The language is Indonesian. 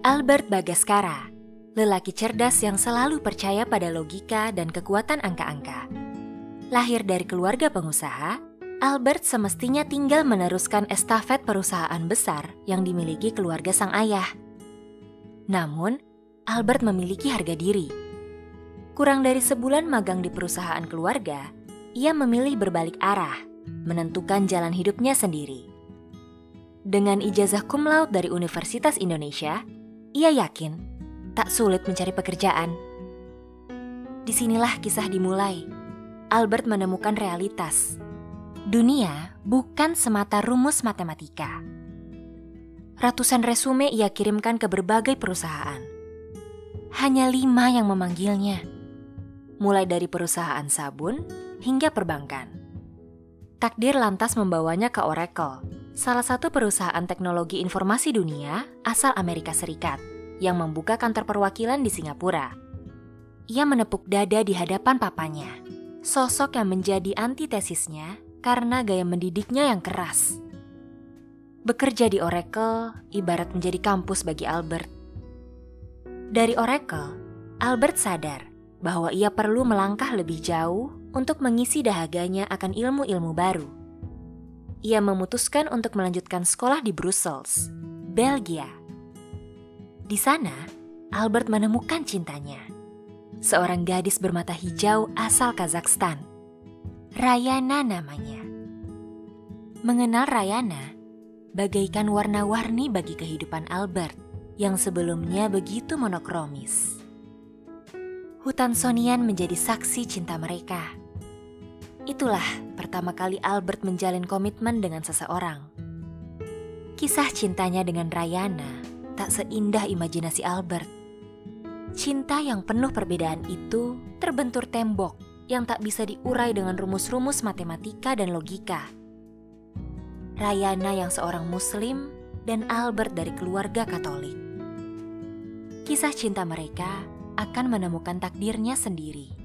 Albert Bagaskara, lelaki cerdas yang selalu percaya pada logika dan kekuatan angka-angka. Lahir dari keluarga pengusaha, Albert semestinya tinggal meneruskan estafet perusahaan besar yang dimiliki keluarga sang ayah. Namun, Albert memiliki harga diri. Kurang dari sebulan magang di perusahaan keluarga, ia memilih berbalik arah, menentukan jalan hidupnya sendiri. Dengan ijazah cum laude dari Universitas Indonesia, ia yakin tak sulit mencari pekerjaan. Di sinilah kisah dimulai. Albert menemukan realitas. Dunia bukan semata rumus matematika. Ratusan resume ia kirimkan ke berbagai perusahaan. Hanya lima yang memanggilnya. Mulai dari perusahaan sabun hingga perbankan. Takdir lantas membawanya ke Oracle, salah satu perusahaan teknologi informasi dunia asal Amerika Serikat yang membuka kantor perwakilan di Singapura. Ia menepuk dada di hadapan papanya, sosok yang menjadi antitesisnya karena gaya mendidiknya yang keras. Bekerja di Oracle ibarat menjadi kampus bagi Albert. Dari Oracle, Albert sadar bahwa ia perlu melangkah lebih jauh untuk mengisi dahaganya akan ilmu-ilmu baru ia memutuskan untuk melanjutkan sekolah di Brussels, Belgia. Di sana, Albert menemukan cintanya. Seorang gadis bermata hijau asal Kazakhstan. Rayana namanya. Mengenal Rayana bagaikan warna-warni bagi kehidupan Albert yang sebelumnya begitu monokromis. Hutan Sonian menjadi saksi cinta mereka Itulah pertama kali Albert menjalin komitmen dengan seseorang. Kisah cintanya dengan Rayana tak seindah imajinasi Albert. Cinta yang penuh perbedaan itu terbentur tembok yang tak bisa diurai dengan rumus-rumus matematika dan logika. Rayana yang seorang muslim dan Albert dari keluarga Katolik. Kisah cinta mereka akan menemukan takdirnya sendiri.